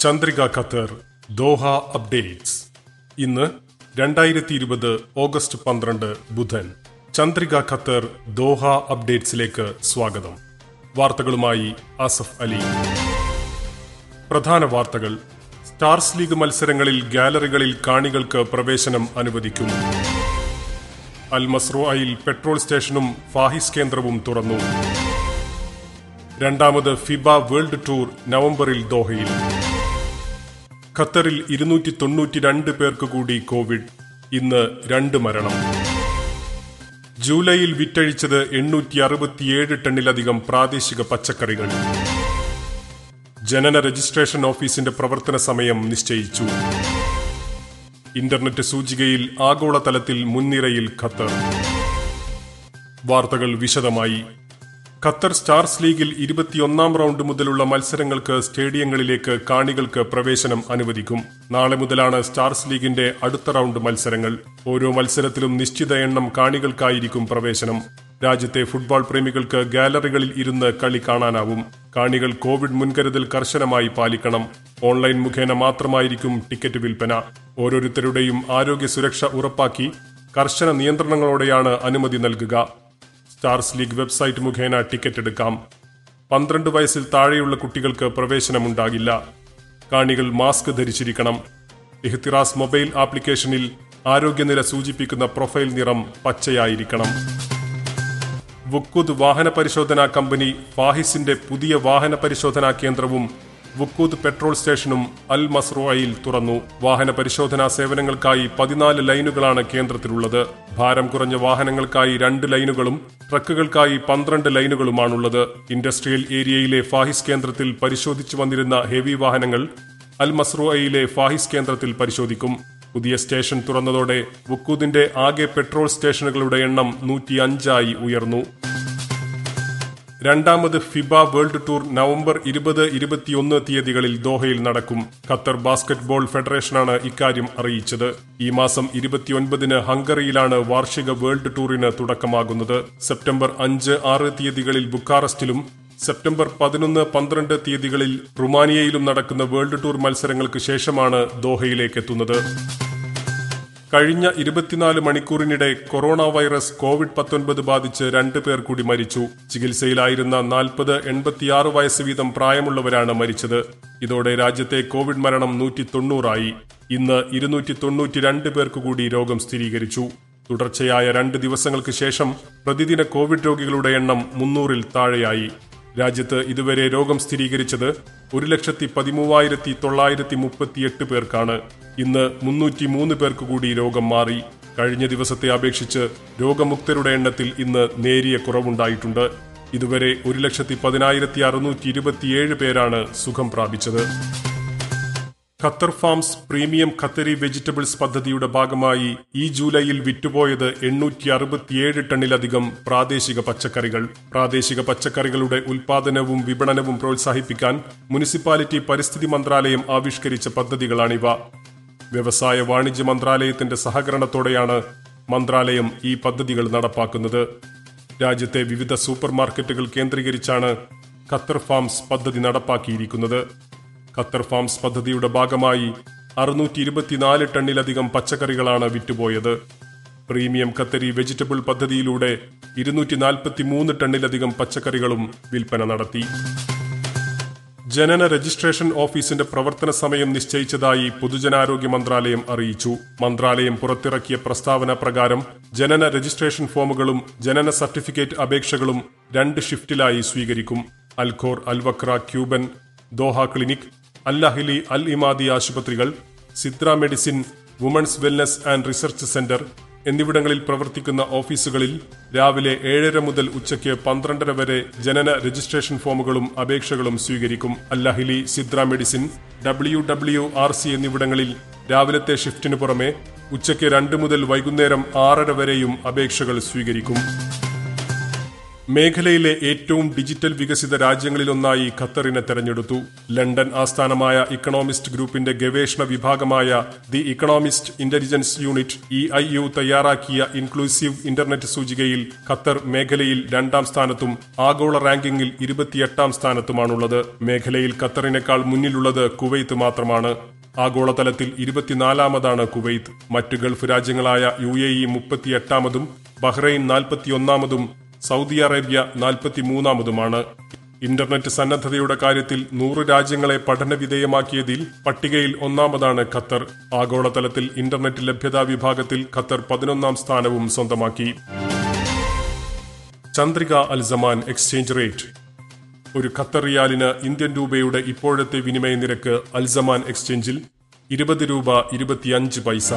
Chandrika Qatar Doha updates. ഇന്ന് രണ്ടായിരത്തി ഇരുപത് ഓഗസ്റ്റ് പന്ത്രണ്ട് ബുധൻ. ചന്ദ്രിക ഖത്തർ ദോഹ അപ്ഡേറ്റ്സിലേക്ക് സ്വാഗതം. വാർത്തകളുമായി ആസഫ് അലി. പ്രധാന വാർത്തകൾ. സ്റ്റാർസ് ലീഗ് മത്സരങ്ങളിൽ ഗാലറികളിൽ കാണികൾക്ക് പ്രവേശനം അനുവദിക്കും. അൽ മസ്രോയിൽ പെട്രോൾ സ്റ്റേഷനും ഫാഹിസ് കേന്ദ്രവും തുറന്നു. രണ്ടാമത് ഫിബ വേൾഡ് ടൂർ നവംബറിൽ ദോഹയിൽ. ഖത്തറിൽ ഇരുന്നൂറ്റി തൊണ്ണൂറ്റി രണ്ട് പേർക്ക് കൂടി കോവിഡ്. ഇന്ന് രണ്ട് മരണം. ജൂലൈയിൽ വിറ്റഴിച്ചത് എണ്ണൂറ്റി അറുപത്തിയേഴ് ടണ്ണിലധികം പ്രാദേശിക പച്ചക്കറികൾ. ജനന രജിസ്ട്രേഷൻ ഓഫീസിന്റെ പ്രവർത്തന സമയം നിശ്ചയിച്ചു. ഇന്റർനെറ്റ് സൂചികയിൽ ആഗോളതലത്തിൽ മുൻനിരയിൽ ഖത്തർ. വാർത്തകൾ വിശദമായി. ഖത്തർ സ്റ്റാർസ് ലീഗിൽ ഇരുപത്തിയൊന്നാം റൗണ്ട് മുതലുള്ള മത്സരങ്ങൾക്ക് സ്റ്റേഡിയങ്ങളിലേക്ക് കാണികൾക്ക് പ്രവേശനം അനുവദിക്കും. നാളെ മുതലാണ് സ്റ്റാർസ് ലീഗിന്റെ അടുത്ത റൌണ്ട് മത്സരങ്ങൾ. ഓരോ മത്സരത്തിലും നിശ്ചിത എണ്ണം കാണികൾക്കായിരിക്കും പ്രവേശനം. രാജ്യത്തെ ഫുട്ബോൾ പ്രേമികൾക്ക് ഗാലറികളിൽ ഇരുന്ന് കളി കാണാനാവും. കാണികൾ കോവിഡ് മുൻകരുതൽ കർശനമായി പാലിക്കണം. ഓൺലൈൻ മുഖേന മാത്രമായിരിക്കും ടിക്കറ്റ് വിൽപ്പന. ഓരോരുത്തരുടെയും ആരോഗ്യ സുരക്ഷ ഉറപ്പാക്കി കർശന നിയന്ത്രണങ്ങളോടെയാണ് അനുമതി നൽകുക. സ്റ്റാർസ് ലീഗ് വെബ്സൈറ്റ് മുഖേന ടിക്കറ്റ് എടുക്കാം. പന്ത്രണ്ട് വയസ്സിൽ താഴെയുള്ള കുട്ടികൾക്ക് പ്രവേശനമുണ്ടാകില്ല. കാണികൾ മാസ്ക് ധരിച്ചിരിക്കണം. ഇഹ്തിറാസ് മൊബൈൽ ആപ്ലിക്കേഷനിൽ ആരോഗ്യനില സൂചിപ്പിക്കുന്ന പ്രൊഫൈൽ നിറം പച്ചയായിരിക്കണം. വുക്കുദ് വാഹന പരിശോധനാ കമ്പനി ഫാഹിസിന്റെ പുതിയ വാഹന പരിശോധനാ കേന്ദ്രവും വുക്കൂദ് പെട്രോൾ സ്റ്റേഷനും അൽ മസ്രോയിൽ തുറന്നു. വാഹന പരിശോധനാ സേവനങ്ങൾക്കായി പതിനാല് ലൈനുകളാണ് കേന്ദ്രത്തിലുള്ളത്. ഭാരം കുറഞ്ഞ വാഹനങ്ങൾക്കായി രണ്ട് ലൈനുകളും ട്രക്കുകൾക്കായി പന്ത്രണ്ട് ലൈനുകളുമാണുള്ളത്. ഇൻഡസ്ട്രിയൽ ഏരിയയിലെ ഫാഹിസ് കേന്ദ്രത്തിൽ പരിശോധിച്ചു വന്നിരുന്ന ഹെവി വാഹനങ്ങൾ അൽ മസ്രോയിലെ ഫാഹിസ് കേന്ദ്രത്തിൽ പരിശോധിക്കും. പുതിയ സ്റ്റേഷൻ തുറന്നതോടെ വുക്കൂദിന്റെ ആകെ പെട്രോൾ സ്റ്റേഷനുകളുടെ എണ്ണം നൂറ്റി അഞ്ചായി ഉയർന്നു. രണ്ടാമത് ഫിബ വേൾഡ് ടൂർ നവംബർ ഇരുപത് ഇരുപത്തിയൊന്ന് തീയതികളിൽ ദോഹയിൽ നടക്കും. ഖത്തർ ബാസ്കറ്റ്ബോൾ ഫെഡറേഷനാണ് ഇക്കാര്യം അറിയിച്ചത്. ഈ മാസം ഇരുപത്തിയൊൻപതിന് ഹംഗറിയിലാണ് വാർഷിക വേൾഡ് ടൂറിന് തുടക്കമാകുന്നത്. സെപ്റ്റംബർ അഞ്ച് ആറ് തീയതികളിൽ ബുക്കാറസ്റ്റിലും സെപ്റ്റംബർ പതിനൊന്ന് പന്ത്രണ്ട് തീയതികളിൽ റുമാനിയയിലും നടക്കുന്ന വേൾഡ് ടൂർ മത്സരങ്ങൾക്ക് ശേഷമാണ് ദോഹയിലേക്ക് എത്തുന്നത് കഴിഞ്ഞ ഇരുപത്തിനാല് മണിക്കൂറിനിടെ കൊറോണ വൈറസ് കോവിഡ് പത്തൊൻപത് ബാധിച്ച് രണ്ടു പേർ കൂടി മരിച്ചു. ചികിത്സയിലായിരുന്ന നാൽപ്പത് എൺപത്തിയാറ് വയസ്സ് വീതം പ്രായമുള്ളവരാണ് മരിച്ചത്. ഇതോടെ രാജ്യത്തെ കോവിഡ് മരണം നൂറ്റി തൊണ്ണൂറായി ഇന്ന് ഇരുന്നൂറ്റി തൊണ്ണൂറ്റി രണ്ട് പേർക്ക് കൂടി രോഗം സ്ഥിരീകരിച്ചു. തുടർച്ചയായ രണ്ട് ദിവസങ്ങൾക്ക് ശേഷം പ്രതിദിന കോവിഡ് രോഗികളുടെ എണ്ണം മുന്നൂറിൽ താഴെയായി. രാജ്യത്ത് ഇതുവരെ രോഗം സ്ഥിരീകരിച്ചത് ഒരു ലക്ഷത്തി പതിമൂവായിരത്തി തൊള്ളായിരത്തി മുപ്പത്തിയെട്ട് പേർക്കാണ്. ഇന്ന് മുന്നൂറ്റി മൂന്ന് പേർക്ക് കൂടി രോഗം മാറി. കഴിഞ്ഞ ദിവസത്തെ അപേക്ഷിച്ച് രോഗമുക്തരുടെ എണ്ണത്തിൽ ഇന്ന് നേരിയ കുറവുണ്ടായിട്ടുണ്ട്. ഇതുവരെ ഒരു ലക്ഷത്തി പതിനായിരത്തി അറുന്നൂറ്റി ഇരുപത്തിയേഴ് പേരാണ് സുഖം പ്രാപിച്ചത്. Qatar farms premium Qatari vegetables പദ്ധതിയുടെ ഭാഗമായി ഈ ജൂലൈയിൽ വിറ്റുപോയത് എണ്ണൂറ്റി അറുപത്തിയേഴ് ടണ്ണിലധികം പ്രാദേശിക പച്ചക്കറികൾ. പ്രാദേശിക പച്ചക്കറികളുടെ ഉൽപാദനവും വിപണനവും പ്രോത്സാഹിപ്പിക്കാൻ മുനിസിപ്പാലിറ്റി പരിസ്ഥിതി മന്ത്രാലയം ആവിഷ്കരിച്ച പദ്ധതികളാണിവ. വ്യവസായ വാണിജ്യ മന്ത്രാലയത്തിന്റെ സഹകരണത്തോടെയാണ് മന്ത്രാലയം ഈ പദ്ധതികൾ നടപ്പാക്കുന്നത്. രാജ്യത്തെ വിവിധ സൂപ്പർ മാർക്കറ്റുകൾ കേന്ദ്രീകരിച്ചാണ് ഖത്തർ ഫാംസ് പദ്ധതി നടപ്പാക്കിയിരിക്കുന്നത്. ഖത്തർ ഫാംസ് പദ്ധതിയുടെ ഭാഗമായി അറുന്നൂറ്റി ഇരുപത്തിനാല് ടണ്ണിലധികം പച്ചക്കറികളാണ് വിറ്റുപോയത്. പ്രീമിയം കത്തരി വെജിറ്റബിൾ പദ്ധതിയിലൂടെ ഇരുന്നൂറ്റി നാൽപ്പത്തി മൂന്ന് ടണ്ണിലധികം പച്ചക്കറികളും വിൽപ്പന നടത്തി. ജനന രജിസ്ട്രേഷൻ ഓഫീസിന്റെ പ്രവർത്തന സമയം നിശ്ചയിച്ചതായി പൊതുജനാരോഗ്യ മന്ത്രാലയം അറിയിച്ചു. മന്ത്രാലയം പുറത്തിറക്കിയ പ്രസ്താവന പ്രകാരം ജനന രജിസ്ട്രേഷൻ ഫോമുകളും ജനന സർട്ടിഫിക്കറ്റ് അപേക്ഷകളും രണ്ട് ഷിഫ്റ്റിലായി സ്വീകരിക്കും. Al Khor Al Wakra Cuban Doha clinic Al Ahli Al Emadi ആശുപത്രികൾ Sidra medicine women's wellness and research centre എന്നിവിടങ്ങളിൽ പ്രവർത്തിക്കുന്ന ഓഫീസുകളിൽ രാവിലെ ഏഴര മുതൽ ഉച്ചയ്ക്ക് പന്ത്രണ്ടര വരെ ജനന രജിസ്ട്രേഷൻ ഫോമുകളും അപേക്ഷകളും സ്വീകരിക്കും. Al Ahli Sidra medicine W W R C എന്നിവിടങ്ങളിൽ രാവിലത്തെ ഷിഫ്റ്റിനു പുറമെ ഉച്ചയ്ക്ക് രണ്ട് മുതൽ വൈകുന്നേരം ആറര വരെയും അപേക്ഷകൾ സ്വീകരിക്കും. മേഖലയിലെ ഏറ്റവും ഡിജിറ്റൽ വികസിത രാജ്യങ്ങളിലൊന്നായി ഖത്തറിനെ തെരഞ്ഞെടുത്തു. ലണ്ടൻ ആസ്ഥാനമായ ഇക്കണോമിസ്റ്റ് ഗ്രൂപ്പിന്റെ ഗവേഷണ വിഭാഗമായ the economist intelligence unit E I U തയ്യാറാക്കിയ ഇൻക്ലൂസീവ് ഇന്റർനെറ്റ് സൂചികയിൽ ഖത്തർ മേഖലയിൽ രണ്ടാം സ്ഥാനത്തും ആഗോള റാങ്കിങ്ങിൽ ഇരുപത്തിയെട്ടാം സ്ഥാനത്തുമാണുള്ളത്. മേഖലയിൽ ഖത്തറിനേക്കാൾ മുന്നിലുള്ളത് കുവൈത്ത് മാത്രമാണ്. ആഗോളതലത്തിൽ ഇരുപത്തിനാലാമതാണ് കുവൈത്ത്. മറ്റ് ഗൾഫ് രാജ്യങ്ങളായ യു എ ഇ മുപ്പത്തിയെട്ടാമതും ബഹ്റൈൻ നാൽപ്പത്തിയൊന്നാമതും സൗദി അറേബ്യ നാൽപ്പത്തിമൂന്നാമതുമാണ്. ഇന്റർനെറ്റ് സന്നദ്ധതയുടെ കാര്യത്തിൽ നൂറ് രാജ്യങ്ങളെ പഠനവിധേയമാക്കിയതിൽ പട്ടികയിൽ ഒന്നാമതാണ് ഖത്തർ. ആഗോളതലത്തിൽ ഇന്റർനെറ്റ് ലഭ്യതാ വിഭാഗത്തിൽ ഖത്തർ പതിനൊന്നാം സ്ഥാനവും സ്വന്തമാക്കി. Chandrika Al Zaman exchange rate. ഒരു ഖത്തർ റിയാലിന് ഇന്ത്യൻ രൂപയുടെ ഇപ്പോഴത്തെ വിനിമയ നിരക്ക് അൽസമാൻ എക്സ്ചേഞ്ചിൽ ഇരുപത് രൂപ ഇരുപത്തിയഞ്ച് പൈസ.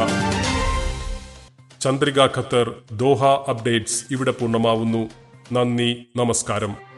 ചന്ദ്രിക ഖത്തർ ദോഹ അപ്ഡേറ്റ്സ് ഇവിടെ പൂർണമാവുന്നു. നന്ദി നമസ്കാരം.